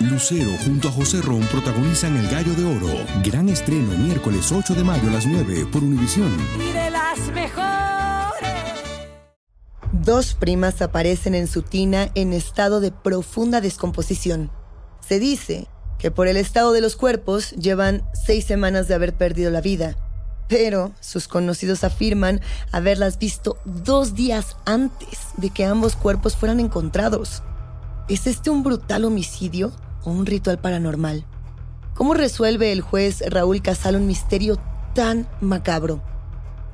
Lucero junto a José Ron protagonizan El Gallo de Oro. Gran estreno miércoles 8 de mayo a las 9 por Univisión. y de las mejores. Dos primas aparecen en su tina en estado de profunda descomposición. Se dice que por el estado de los cuerpos llevan seis semanas de haber perdido la vida, pero sus conocidos afirman haberlas visto dos días antes de que ambos cuerpos fueran encontrados. ¿Es este un brutal homicidio un ritual paranormal? ¿Cómo resuelve el juez Raúl Casal un misterio tan macabro?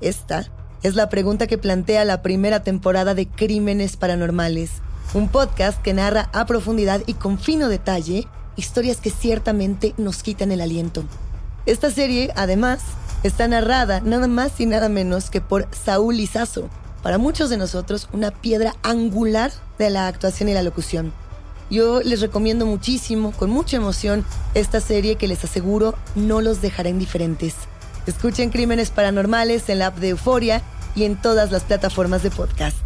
Esta es la pregunta que plantea la primera temporada de Crímenes Paranormales, un podcast que narra a profundidad y con fino detalle historias que ciertamente nos quitan el aliento. Esta serie, además, está narrada nada más y nada menos que por Saúl Lizazo, para muchos de nosotros una piedra angular de la actuación y la locución. Yo les recomiendo muchísimo, con mucha emoción, esta serie que les aseguro no los dejará indiferentes. Escuchen Crímenes Paranormales en la app de Euforia y en todas las plataformas de podcast.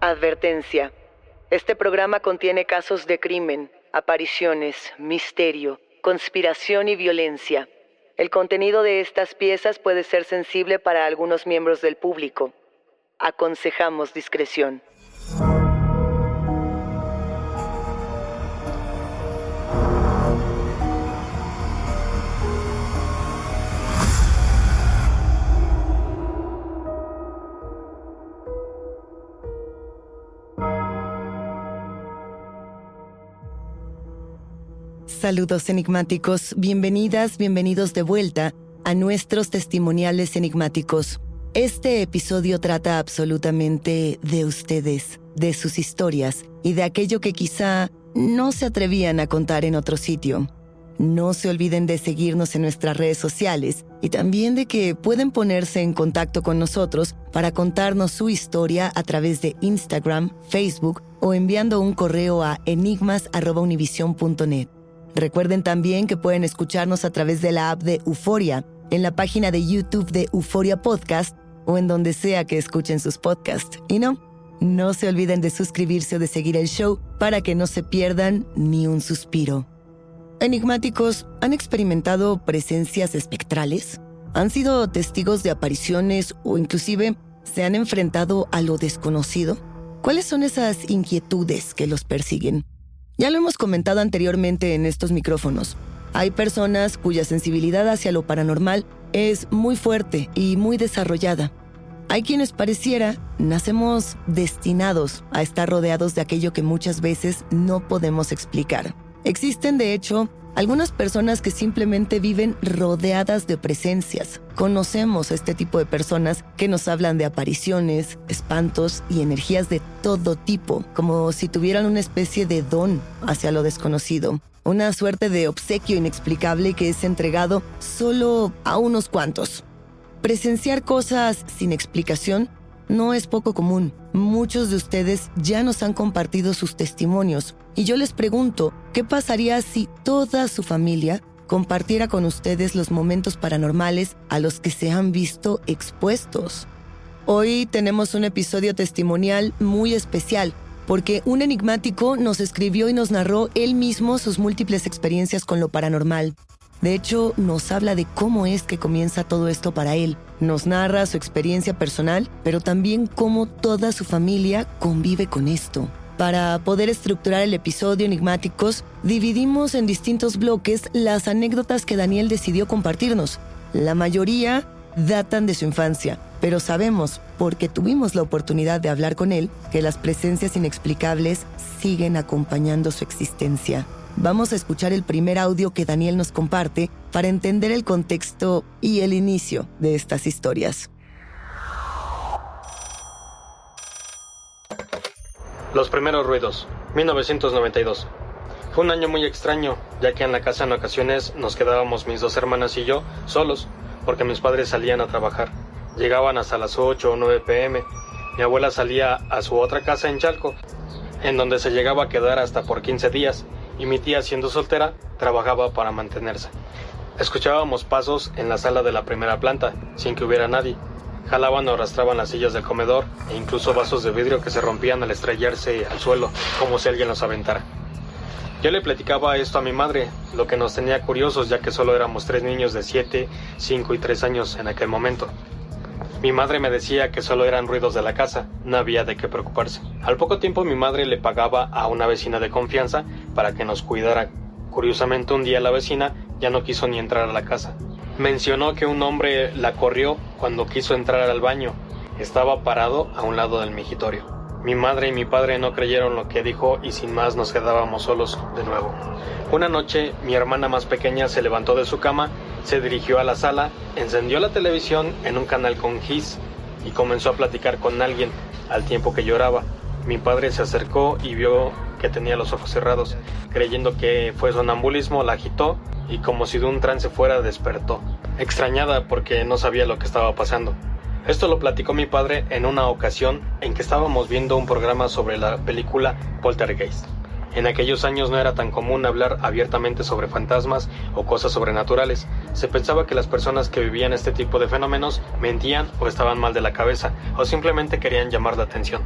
Advertencia. Este programa contiene casos de crimen, apariciones, misterio, conspiración y violencia. El contenido de estas piezas puede ser sensible para algunos miembros del público. Aconsejamos discreción. Saludos enigmáticos, bienvenidas, bienvenidos de vuelta a nuestros testimoniales enigmáticos. Este episodio trata absolutamente de ustedes, de sus historias y de aquello que quizá no se atrevían a contar en otro sitio. No se olviden de seguirnos en nuestras redes sociales y también de que pueden ponerse en contacto con nosotros para contarnos su historia a través de Instagram, Facebook o enviando un correo a enigmas.univision.net. Recuerden también que pueden escucharnos a través de la app de Euforia, en la página de YouTube de Euforia Podcast o en donde sea que escuchen sus podcasts. Y no, no se olviden de suscribirse o de seguir el show para que no se pierdan ni un suspiro. Enigmáticos, ¿han experimentado presencias espectrales? ¿Han sido testigos de apariciones o inclusive se han enfrentado a lo desconocido? ¿Cuáles son esas inquietudes que los persiguen? Ya lo hemos comentado anteriormente en estos micrófonos. Hay personas cuya sensibilidad hacia lo paranormal es muy fuerte y muy desarrollada. Hay quienes pareciera nacemos destinados a estar rodeados de aquello que muchas veces no podemos explicar. Existen, de hecho, algunas personas que simplemente viven rodeadas de presencias. Conocemos a este tipo de personas que nos hablan de apariciones, espantos y energías de todo tipo, como si tuvieran una especie de don hacia lo desconocido. Una suerte de obsequio inexplicable que es entregado solo a unos cuantos. Presenciar cosas sin explicación no es poco común. Muchos de ustedes ya nos han compartido sus testimonios y yo les pregunto, ¿qué pasaría si toda su familia compartiera con ustedes los momentos paranormales a los que se han visto expuestos? Hoy tenemos un episodio testimonial muy especial porque un enigmático nos escribió y nos narró él mismo sus múltiples experiencias con lo paranormal. De hecho, nos habla de cómo es que comienza todo esto para él. Nos narra su experiencia personal, pero también cómo toda su familia convive con esto. Para poder estructurar el episodio Enigmáticos, dividimos en distintos bloques las anécdotas que Daniel decidió compartirnos. La mayoría datan de su infancia, pero sabemos, porque tuvimos la oportunidad de hablar con él, que las presencias inexplicables siguen acompañando su existencia. Vamos a escuchar el primer audio que Daniel nos comparte para entender el contexto y el inicio de estas historias. Los primeros ruidos, 1992. Fue un año muy extraño, ya que en la casa en ocasiones nos quedábamos mis dos hermanas y yo solos, porque mis padres salían a trabajar. Llegaban hasta las 8 o 9 pm. Mi abuela salía a su otra casa en Chalco, en donde se llegaba a quedar hasta por 15 días, y mi tía, siendo soltera, trabajaba para mantenerse. Escuchábamos pasos en la sala de la primera planta, sin que hubiera nadie. Jalaban o arrastraban las sillas del comedor e incluso vasos de vidrio que se rompían al estrellarse al suelo, como si alguien los aventara. Yo le platicaba esto a mi madre, lo que nos tenía curiosos ya que solo éramos tres niños de 7, 5 y 3 años en aquel momento. Mi madre me decía que solo eran ruidos de la casa, no había de qué preocuparse. Al poco tiempo mi madre le pagaba a una vecina de confianza para que nos cuidara. Curiosamente un día la vecina ya no quiso ni entrar a la casa. Mencionó que un hombre la corrió cuando quiso entrar al baño. Estaba parado a un lado del migitorio. Mi madre y mi padre no creyeron lo que dijo y sin más nos quedábamos solos de nuevo. Una noche mi hermana más pequeña se levantó de su cama, se dirigió a la sala, encendió la televisión en un canal con Gis y comenzó a platicar con alguien al tiempo que lloraba. Mi padre se acercó y vio que tenía los ojos cerrados. Creyendo que fue sonambulismo, la agitó y como si de un trance fuera despertó, extrañada porque no sabía lo que estaba pasando. Esto lo platicó mi padre en una ocasión en que estábamos viendo un programa sobre la película Poltergeist. En aquellos años no era tan común hablar abiertamente sobre fantasmas o cosas sobrenaturales. Se pensaba que las personas que vivían este tipo de fenómenos mentían o estaban mal de la cabeza o simplemente querían llamar la atención.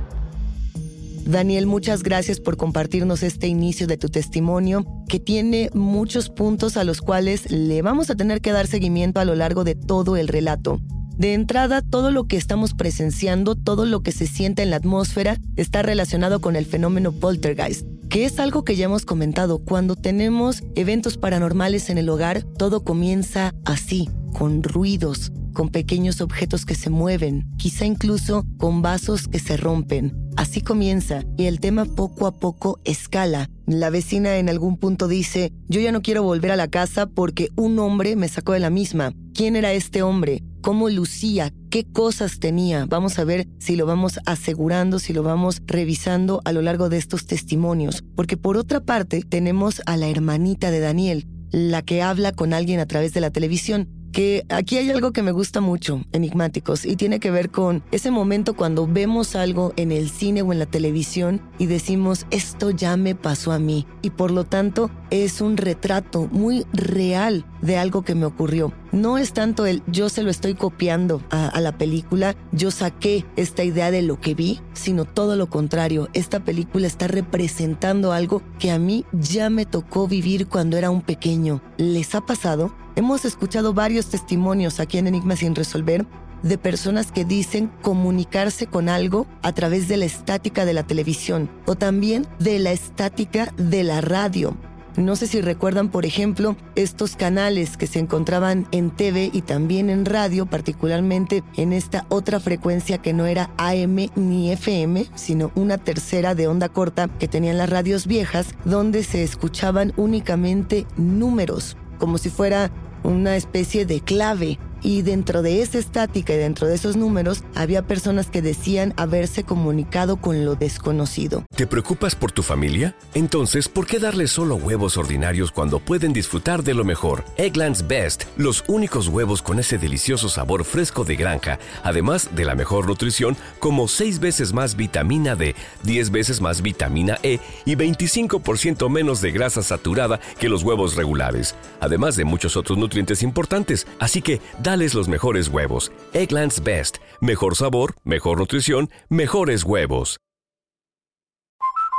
Daniel, muchas gracias por compartirnos este inicio de tu testimonio, que tiene muchos puntos a los cuales le vamos a tener que dar seguimiento a lo largo de todo el relato. De entrada, todo lo que estamos presenciando, todo lo que se siente en la atmósfera, está relacionado con el fenómeno poltergeist, que es algo que ya hemos comentado. Cuando tenemos eventos paranormales en el hogar, todo comienza así, con ruidos, con pequeños objetos que se mueven, quizá incluso con vasos que se rompen. Así comienza y el tema poco a poco escala. La vecina en algún punto dice, yo ya no quiero volver a la casa porque un hombre me sacó de la misma. ¿Quién era este hombre? Cómo lucía, qué cosas tenía. Vamos a ver si lo vamos asegurando, si lo vamos revisando a lo largo de estos testimonios. Porque por otra parte tenemos a la hermanita de Daniel, la que habla con alguien a través de la televisión que aquí hay algo que me gusta mucho, enigmáticos, y tiene que ver con ese momento cuando vemos algo en el cine o en la televisión y decimos, esto ya me pasó a mí, y por lo tanto es un retrato muy real de algo que me ocurrió. No es tanto el yo se lo estoy copiando a, a, la película, yo saqué esta idea de lo que vi, sino todo lo contrario. Esta película está representando algo que a mí ya me tocó vivir cuando era un pequeño. ¿Les ha pasado? Hemos escuchado varios testimonios aquí en Enigma sin resolver de personas que dicen comunicarse con algo a través de la estática de la televisión o también de la estática de la radio. No sé si recuerdan, por ejemplo, estos canales que se encontraban en TV y también en radio, particularmente en esta otra frecuencia que no era AM ni FM, sino una tercera de onda corta que tenían las radios viejas, donde se escuchaban únicamente números, como si fuera una especie de clave y dentro de esa estática y dentro de esos números había personas que decían haberse comunicado con lo desconocido. ¿Te preocupas por tu familia? Entonces, ¿por qué darles solo huevos ordinarios cuando pueden disfrutar de lo mejor? Eggland's Best, los únicos huevos con ese delicioso sabor fresco de granja, además de la mejor nutrición como 6 veces más vitamina D, 10 veces más vitamina E y 25% menos de grasa saturada que los huevos regulares, además de muchos otros nutrientes importantes. Así que dales los mejores huevos. Eggland's Best. Mejor sabor, mejor nutrición, mejores huevos.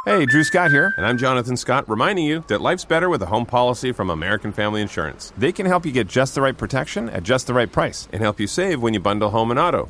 Hey, Drew Scott here, and I'm Jonathan Scott, reminding you that life's better with a home policy from American Family Insurance. They can help you get just the right protection at just the right price and help you save when you bundle home and auto.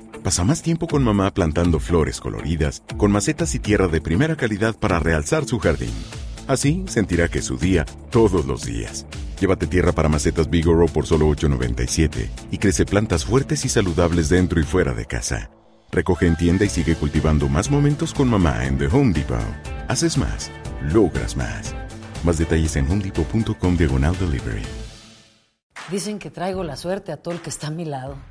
Pasa más tiempo con mamá plantando flores coloridas, con macetas y tierra de primera calidad para realzar su jardín. Así sentirá que es su día todos los días. Llévate tierra para macetas Bigoro por solo $8.97 y crece plantas fuertes y saludables dentro y fuera de casa. Recoge en tienda y sigue cultivando más momentos con mamá en The Home Depot. Haces más, logras más. Más detalles en homedepot.com diagonal delivery. Dicen que traigo la suerte a todo el que está a mi lado.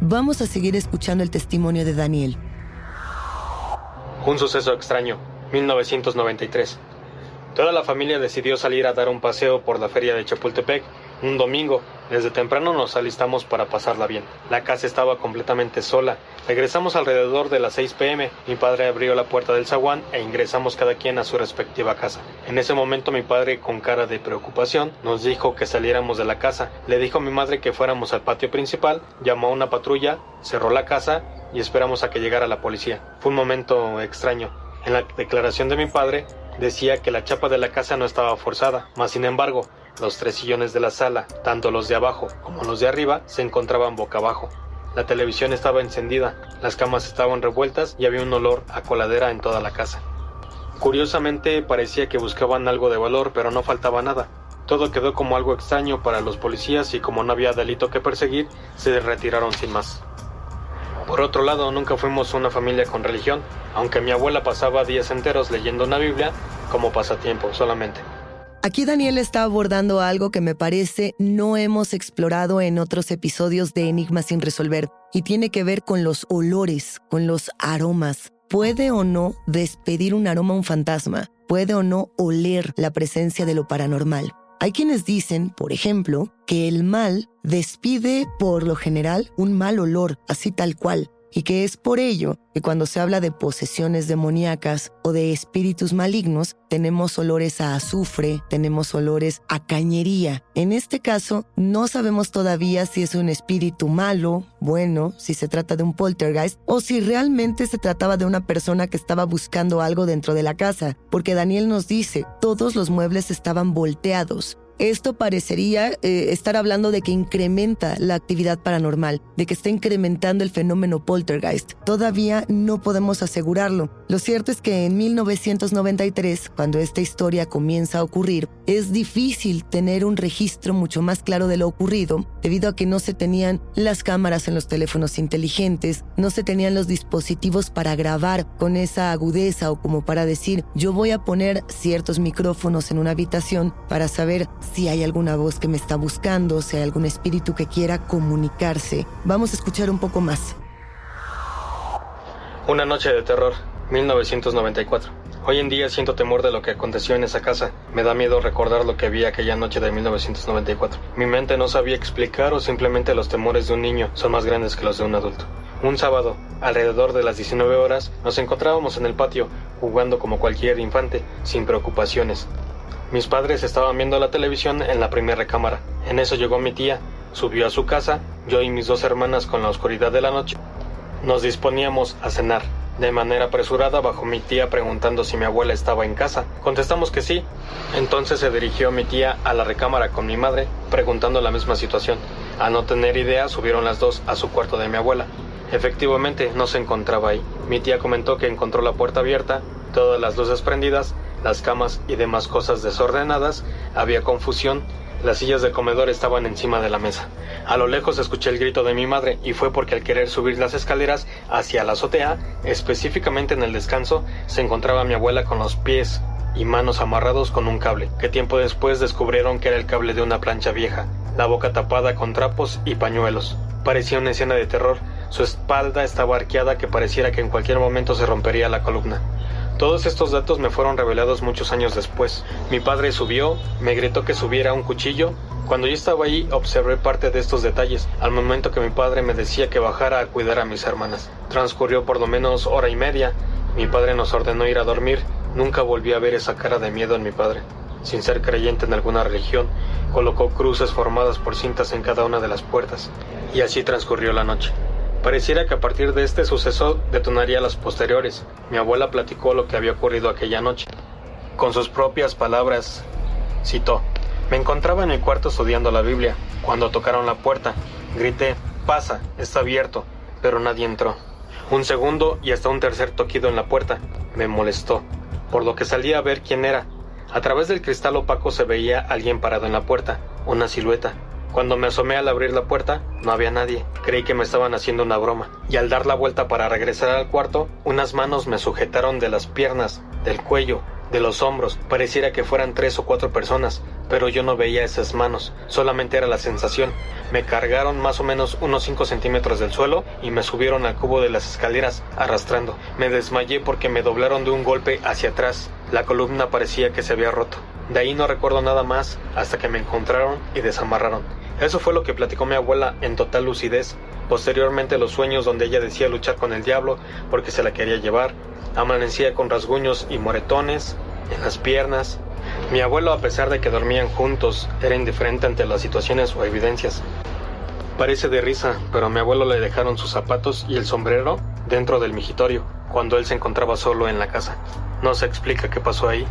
Vamos a seguir escuchando el testimonio de Daniel. Un suceso extraño, 1993. Toda la familia decidió salir a dar un paseo por la feria de Chapultepec un domingo. Desde temprano nos alistamos para pasarla bien. La casa estaba completamente sola. Regresamos alrededor de las 6 pm. Mi padre abrió la puerta del zaguán e ingresamos cada quien a su respectiva casa. En ese momento mi padre, con cara de preocupación, nos dijo que saliéramos de la casa. Le dijo a mi madre que fuéramos al patio principal, llamó a una patrulla, cerró la casa y esperamos a que llegara la policía. Fue un momento extraño. En la declaración de mi padre decía que la chapa de la casa no estaba forzada, mas sin embargo, los tres sillones de la sala, tanto los de abajo como los de arriba, se encontraban boca abajo. La televisión estaba encendida, las camas estaban revueltas y había un olor a coladera en toda la casa. Curiosamente parecía que buscaban algo de valor, pero no faltaba nada. Todo quedó como algo extraño para los policías y como no había delito que perseguir, se retiraron sin más. Por otro lado, nunca fuimos una familia con religión, aunque mi abuela pasaba días enteros leyendo una Biblia como pasatiempo solamente. Aquí Daniel está abordando algo que me parece no hemos explorado en otros episodios de Enigmas sin resolver y tiene que ver con los olores, con los aromas. ¿Puede o no despedir un aroma a un fantasma? ¿Puede o no oler la presencia de lo paranormal? Hay quienes dicen, por ejemplo, que el mal despide por lo general un mal olor, así tal cual, y que es por ello que cuando se habla de posesiones demoníacas o de espíritus malignos, tenemos olores a azufre, tenemos olores a cañería. En este caso, no sabemos todavía si es un espíritu malo, bueno, si se trata de un poltergeist o si realmente se trataba de una persona que estaba buscando algo dentro de la casa, porque Daniel nos dice, todos los muebles estaban volteados, esto parecería eh, estar hablando de que incrementa la actividad paranormal, de que está incrementando el fenómeno poltergeist. Todavía no podemos asegurarlo. Lo cierto es que en 1993, cuando esta historia comienza a ocurrir, es difícil tener un registro mucho más claro de lo ocurrido, debido a que no se tenían las cámaras en los teléfonos inteligentes, no se tenían los dispositivos para grabar con esa agudeza o como para decir, yo voy a poner ciertos micrófonos en una habitación para saber si hay alguna voz que me está buscando, si hay algún espíritu que quiera comunicarse. Vamos a escuchar un poco más. Una noche de terror, 1994. Hoy en día siento temor de lo que aconteció en esa casa. Me da miedo recordar lo que vi aquella noche de 1994. Mi mente no sabía explicar o simplemente los temores de un niño son más grandes que los de un adulto. Un sábado, alrededor de las 19 horas, nos encontrábamos en el patio jugando como cualquier infante, sin preocupaciones. Mis padres estaban viendo la televisión en la primera recámara. En eso llegó mi tía, subió a su casa, yo y mis dos hermanas con la oscuridad de la noche. Nos disponíamos a cenar. De manera apresurada bajó mi tía preguntando si mi abuela estaba en casa. Contestamos que sí. Entonces se dirigió mi tía a la recámara con mi madre, preguntando la misma situación. A no tener idea, subieron las dos a su cuarto de mi abuela. Efectivamente, no se encontraba ahí. Mi tía comentó que encontró la puerta abierta, todas las luces prendidas, las camas y demás cosas desordenadas, había confusión, las sillas del comedor estaban encima de la mesa. A lo lejos escuché el grito de mi madre y fue porque al querer subir las escaleras hacia la azotea, específicamente en el descanso, se encontraba mi abuela con los pies y manos amarrados con un cable, que tiempo después descubrieron que era el cable de una plancha vieja, la boca tapada con trapos y pañuelos. Parecía una escena de terror, su espalda estaba arqueada que pareciera que en cualquier momento se rompería la columna. Todos estos datos me fueron revelados muchos años después. Mi padre subió, me gritó que subiera un cuchillo. Cuando yo estaba ahí observé parte de estos detalles, al momento que mi padre me decía que bajara a cuidar a mis hermanas. Transcurrió por lo menos hora y media. Mi padre nos ordenó ir a dormir. Nunca volví a ver esa cara de miedo en mi padre. Sin ser creyente en alguna religión, colocó cruces formadas por cintas en cada una de las puertas. Y así transcurrió la noche. Pareciera que a partir de este suceso detonaría las posteriores. Mi abuela platicó lo que había ocurrido aquella noche. Con sus propias palabras, citó, Me encontraba en mi cuarto estudiando la Biblia. Cuando tocaron la puerta, grité, Pasa, está abierto, pero nadie entró. Un segundo y hasta un tercer toquido en la puerta. Me molestó, por lo que salí a ver quién era. A través del cristal opaco se veía alguien parado en la puerta, una silueta. Cuando me asomé al abrir la puerta, no había nadie. Creí que me estaban haciendo una broma. Y al dar la vuelta para regresar al cuarto, unas manos me sujetaron de las piernas, del cuello, de los hombros. Pareciera que fueran tres o cuatro personas, pero yo no veía esas manos. Solamente era la sensación. Me cargaron más o menos unos cinco centímetros del suelo y me subieron al cubo de las escaleras, arrastrando. Me desmayé porque me doblaron de un golpe hacia atrás. La columna parecía que se había roto. De ahí no recuerdo nada más hasta que me encontraron y desamarraron. Eso fue lo que platicó mi abuela en total lucidez. Posteriormente los sueños donde ella decía luchar con el diablo porque se la quería llevar. Amanecía con rasguños y moretones en las piernas. Mi abuelo, a pesar de que dormían juntos, era indiferente ante las situaciones o evidencias. Parece de risa, pero a mi abuelo le dejaron sus zapatos y el sombrero dentro del migitorio, cuando él se encontraba solo en la casa. No se explica qué pasó ahí.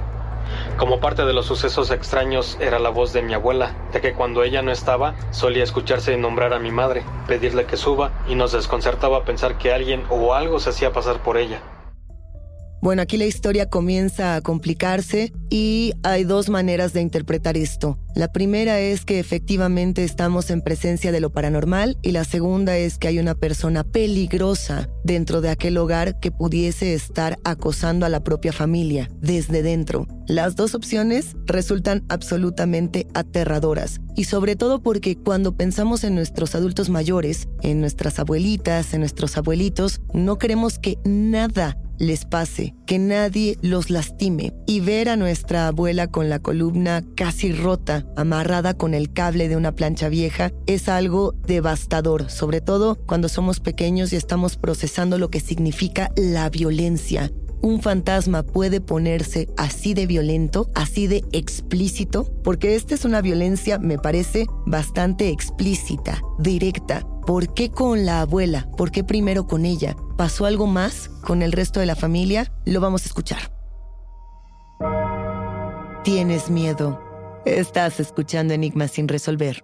Como parte de los sucesos extraños era la voz de mi abuela, de que cuando ella no estaba solía escucharse nombrar a mi madre, pedirle que suba y nos desconcertaba pensar que alguien o algo se hacía pasar por ella. Bueno, aquí la historia comienza a complicarse y hay dos maneras de interpretar esto. La primera es que efectivamente estamos en presencia de lo paranormal y la segunda es que hay una persona peligrosa dentro de aquel hogar que pudiese estar acosando a la propia familia desde dentro. Las dos opciones resultan absolutamente aterradoras y sobre todo porque cuando pensamos en nuestros adultos mayores, en nuestras abuelitas, en nuestros abuelitos, no queremos que nada les pase, que nadie los lastime y ver a nuestra abuela con la columna casi rota, amarrada con el cable de una plancha vieja, es algo devastador, sobre todo cuando somos pequeños y estamos procesando lo que significa la violencia. Un fantasma puede ponerse así de violento, así de explícito, porque esta es una violencia, me parece, bastante explícita, directa, ¿Por qué con la abuela? ¿Por qué primero con ella? ¿Pasó algo más con el resto de la familia? Lo vamos a escuchar. Tienes miedo. Estás escuchando Enigmas sin resolver.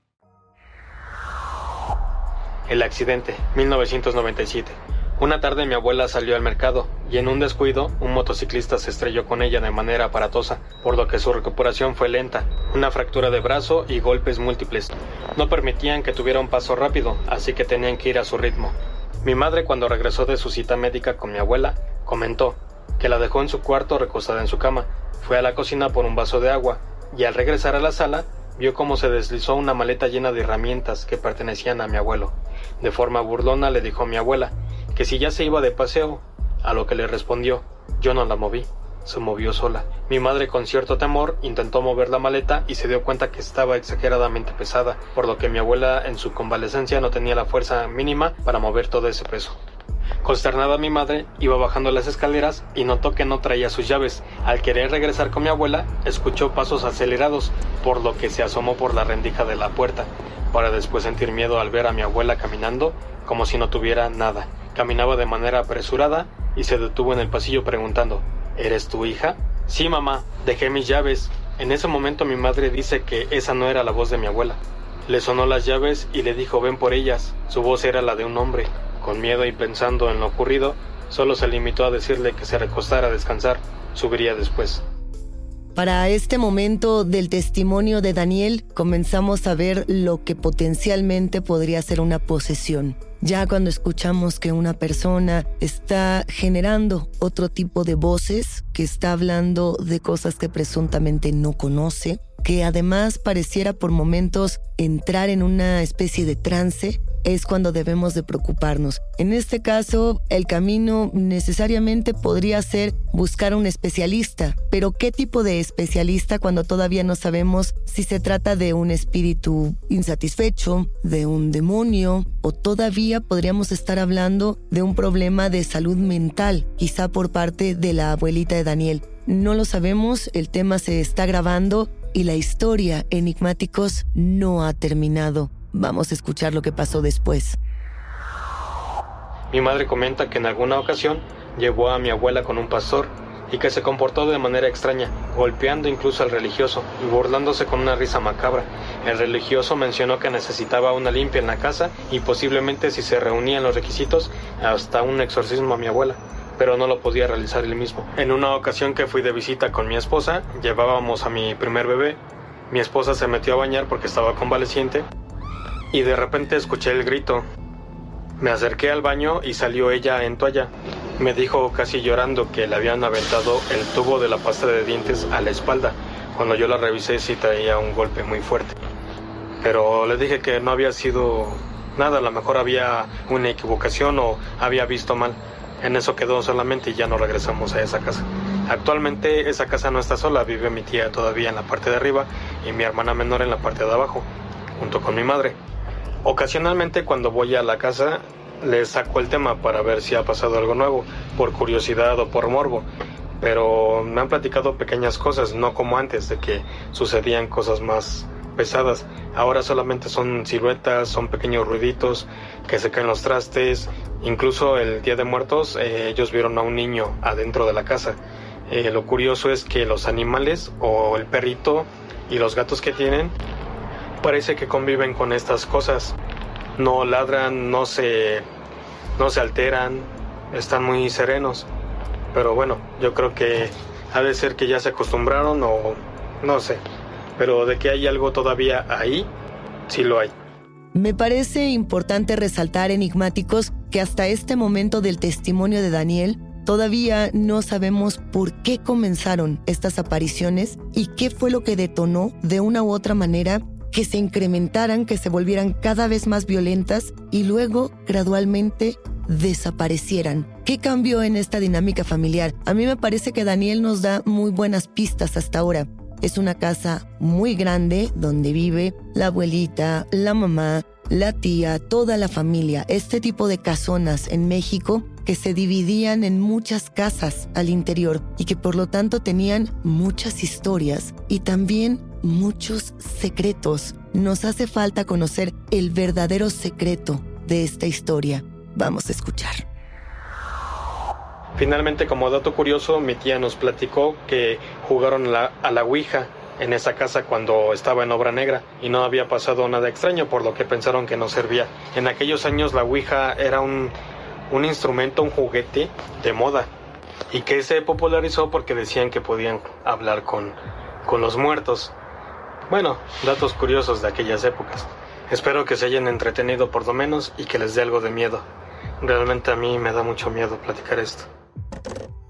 El accidente, 1997. Una tarde mi abuela salió al mercado y en un descuido un motociclista se estrelló con ella de manera aparatosa, por lo que su recuperación fue lenta, una fractura de brazo y golpes múltiples. No permitían que tuviera un paso rápido, así que tenían que ir a su ritmo. Mi madre cuando regresó de su cita médica con mi abuela, comentó que la dejó en su cuarto recostada en su cama, fue a la cocina por un vaso de agua y al regresar a la sala vio cómo se deslizó una maleta llena de herramientas que pertenecían a mi abuelo. De forma burlona le dijo a mi abuela que si ya se iba de paseo, a lo que le respondió, yo no la moví, se movió sola. Mi madre con cierto temor intentó mover la maleta y se dio cuenta que estaba exageradamente pesada, por lo que mi abuela en su convalecencia no tenía la fuerza mínima para mover todo ese peso. Consternada mi madre, iba bajando las escaleras y notó que no traía sus llaves. Al querer regresar con mi abuela, escuchó pasos acelerados, por lo que se asomó por la rendija de la puerta, para después sentir miedo al ver a mi abuela caminando como si no tuviera nada. Caminaba de manera apresurada y se detuvo en el pasillo preguntando, ¿Eres tu hija? Sí, mamá, dejé mis llaves. En ese momento mi madre dice que esa no era la voz de mi abuela. Le sonó las llaves y le dijo ven por ellas. Su voz era la de un hombre. Con miedo y pensando en lo ocurrido, solo se limitó a decirle que se recostara a descansar. Subiría después. Para este momento del testimonio de Daniel, comenzamos a ver lo que potencialmente podría ser una posesión. Ya cuando escuchamos que una persona está generando otro tipo de voces, que está hablando de cosas que presuntamente no conoce, que además pareciera por momentos entrar en una especie de trance, es cuando debemos de preocuparnos. En este caso, el camino necesariamente podría ser buscar un especialista, pero ¿qué tipo de especialista cuando todavía no sabemos si se trata de un espíritu insatisfecho, de un demonio, o todavía podríamos estar hablando de un problema de salud mental, quizá por parte de la abuelita de Daniel? No lo sabemos, el tema se está grabando y la historia, enigmáticos, no ha terminado. Vamos a escuchar lo que pasó después. Mi madre comenta que en alguna ocasión llevó a mi abuela con un pastor y que se comportó de manera extraña, golpeando incluso al religioso y burlándose con una risa macabra. El religioso mencionó que necesitaba una limpia en la casa y posiblemente si se reunían los requisitos, hasta un exorcismo a mi abuela pero no lo podía realizar él mismo. En una ocasión que fui de visita con mi esposa, llevábamos a mi primer bebé. Mi esposa se metió a bañar porque estaba convaleciente y de repente escuché el grito. Me acerqué al baño y salió ella en toalla. Me dijo casi llorando que le habían aventado el tubo de la pasta de dientes a la espalda. Cuando yo la revisé sí traía un golpe muy fuerte. Pero le dije que no había sido nada, a lo mejor había una equivocación o había visto mal. En eso quedó solamente y ya no regresamos a esa casa. Actualmente esa casa no está sola, vive mi tía todavía en la parte de arriba y mi hermana menor en la parte de abajo, junto con mi madre. Ocasionalmente cuando voy a la casa les saco el tema para ver si ha pasado algo nuevo, por curiosidad o por morbo, pero me han platicado pequeñas cosas, no como antes de que sucedían cosas más pesadas. Ahora solamente son siluetas, son pequeños ruiditos que se caen los trastes. Incluso el Día de Muertos eh, ellos vieron a un niño adentro de la casa. Eh, lo curioso es que los animales o el perrito y los gatos que tienen parece que conviven con estas cosas. No ladran, no se, no se alteran, están muy serenos. Pero bueno, yo creo que ha de ser que ya se acostumbraron o no sé pero de que hay algo todavía ahí, sí lo hay. Me parece importante resaltar, enigmáticos, que hasta este momento del testimonio de Daniel, todavía no sabemos por qué comenzaron estas apariciones y qué fue lo que detonó de una u otra manera que se incrementaran, que se volvieran cada vez más violentas y luego gradualmente desaparecieran. ¿Qué cambió en esta dinámica familiar? A mí me parece que Daniel nos da muy buenas pistas hasta ahora. Es una casa muy grande donde vive la abuelita, la mamá, la tía, toda la familia. Este tipo de casonas en México que se dividían en muchas casas al interior y que por lo tanto tenían muchas historias y también muchos secretos. Nos hace falta conocer el verdadero secreto de esta historia. Vamos a escuchar. Finalmente, como dato curioso, mi tía nos platicó que jugaron a la Ouija en esa casa cuando estaba en obra negra y no había pasado nada extraño, por lo que pensaron que no servía. En aquellos años la Ouija era un, un instrumento, un juguete de moda y que se popularizó porque decían que podían hablar con, con los muertos. Bueno, datos curiosos de aquellas épocas. Espero que se hayan entretenido por lo menos y que les dé algo de miedo. Realmente a mí me da mucho miedo platicar esto.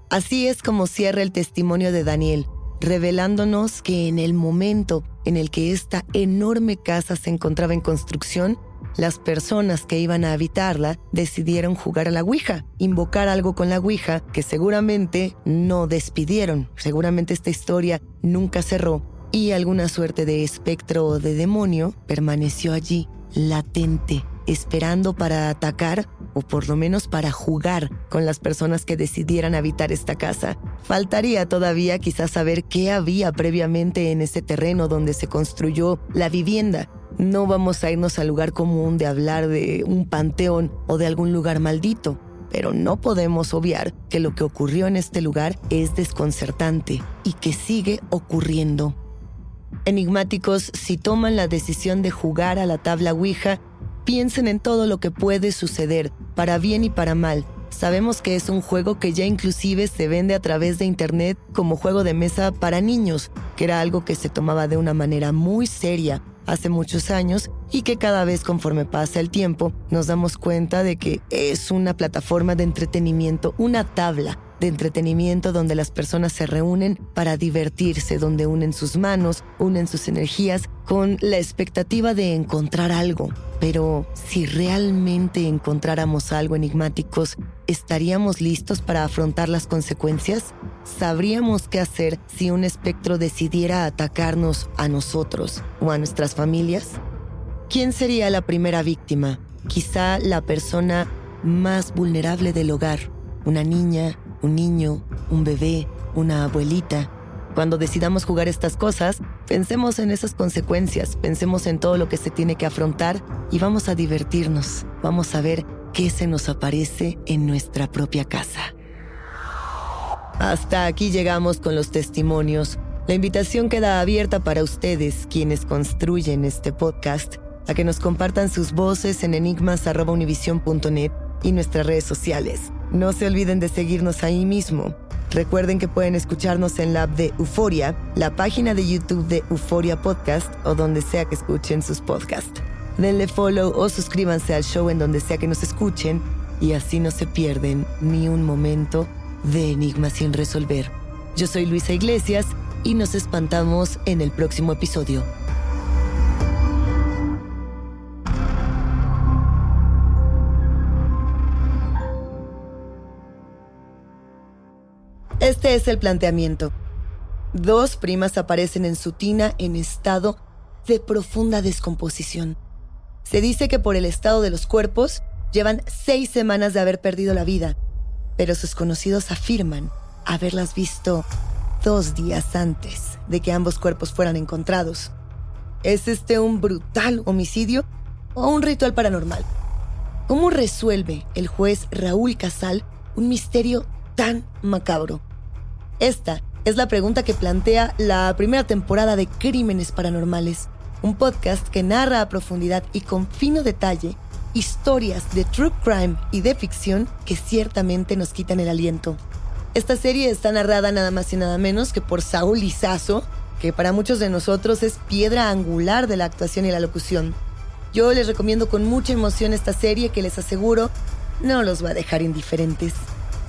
Así es como cierra el testimonio de Daniel, revelándonos que en el momento en el que esta enorme casa se encontraba en construcción, las personas que iban a habitarla decidieron jugar a la Ouija, invocar algo con la Ouija que seguramente no despidieron. Seguramente esta historia nunca cerró y alguna suerte de espectro o de demonio permaneció allí, latente, esperando para atacar o por lo menos para jugar con las personas que decidieran habitar esta casa. Faltaría todavía quizás saber qué había previamente en ese terreno donde se construyó la vivienda. No vamos a irnos al lugar común de hablar de un panteón o de algún lugar maldito, pero no podemos obviar que lo que ocurrió en este lugar es desconcertante y que sigue ocurriendo Enigmáticos, si toman la decisión de jugar a la tabla Ouija, piensen en todo lo que puede suceder, para bien y para mal. Sabemos que es un juego que ya inclusive se vende a través de Internet como juego de mesa para niños, que era algo que se tomaba de una manera muy seria hace muchos años y que cada vez conforme pasa el tiempo nos damos cuenta de que es una plataforma de entretenimiento, una tabla de entretenimiento donde las personas se reúnen para divertirse, donde unen sus manos, unen sus energías con la expectativa de encontrar algo. Pero si realmente encontráramos algo enigmáticos, ¿estaríamos listos para afrontar las consecuencias? ¿Sabríamos qué hacer si un espectro decidiera atacarnos a nosotros o a nuestras familias? ¿Quién sería la primera víctima? Quizá la persona más vulnerable del hogar, una niña, un niño, un bebé, una abuelita. Cuando decidamos jugar estas cosas, pensemos en esas consecuencias, pensemos en todo lo que se tiene que afrontar y vamos a divertirnos. Vamos a ver qué se nos aparece en nuestra propia casa. Hasta aquí llegamos con los testimonios. La invitación queda abierta para ustedes, quienes construyen este podcast, a que nos compartan sus voces en enigmas.univision.net y nuestras redes sociales. No se olviden de seguirnos ahí mismo. Recuerden que pueden escucharnos en la app de Euforia, la página de YouTube de Euforia Podcast o donde sea que escuchen sus podcasts. Denle follow o suscríbanse al show en donde sea que nos escuchen y así no se pierden ni un momento de Enigma sin resolver. Yo soy Luisa Iglesias y nos espantamos en el próximo episodio. Este es el planteamiento. Dos primas aparecen en su tina en estado de profunda descomposición. Se dice que por el estado de los cuerpos llevan seis semanas de haber perdido la vida, pero sus conocidos afirman haberlas visto dos días antes de que ambos cuerpos fueran encontrados. ¿Es este un brutal homicidio o un ritual paranormal? ¿Cómo resuelve el juez Raúl Casal un misterio tan macabro? Esta es la pregunta que plantea la primera temporada de Crímenes Paranormales, un podcast que narra a profundidad y con fino detalle historias de true crime y de ficción que ciertamente nos quitan el aliento. Esta serie está narrada nada más y nada menos que por Saúl Lizazo, que para muchos de nosotros es piedra angular de la actuación y la locución. Yo les recomiendo con mucha emoción esta serie que les aseguro no los va a dejar indiferentes.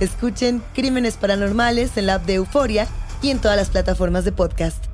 Escuchen Crímenes Paranormales en la app de Euforia y en todas las plataformas de podcast.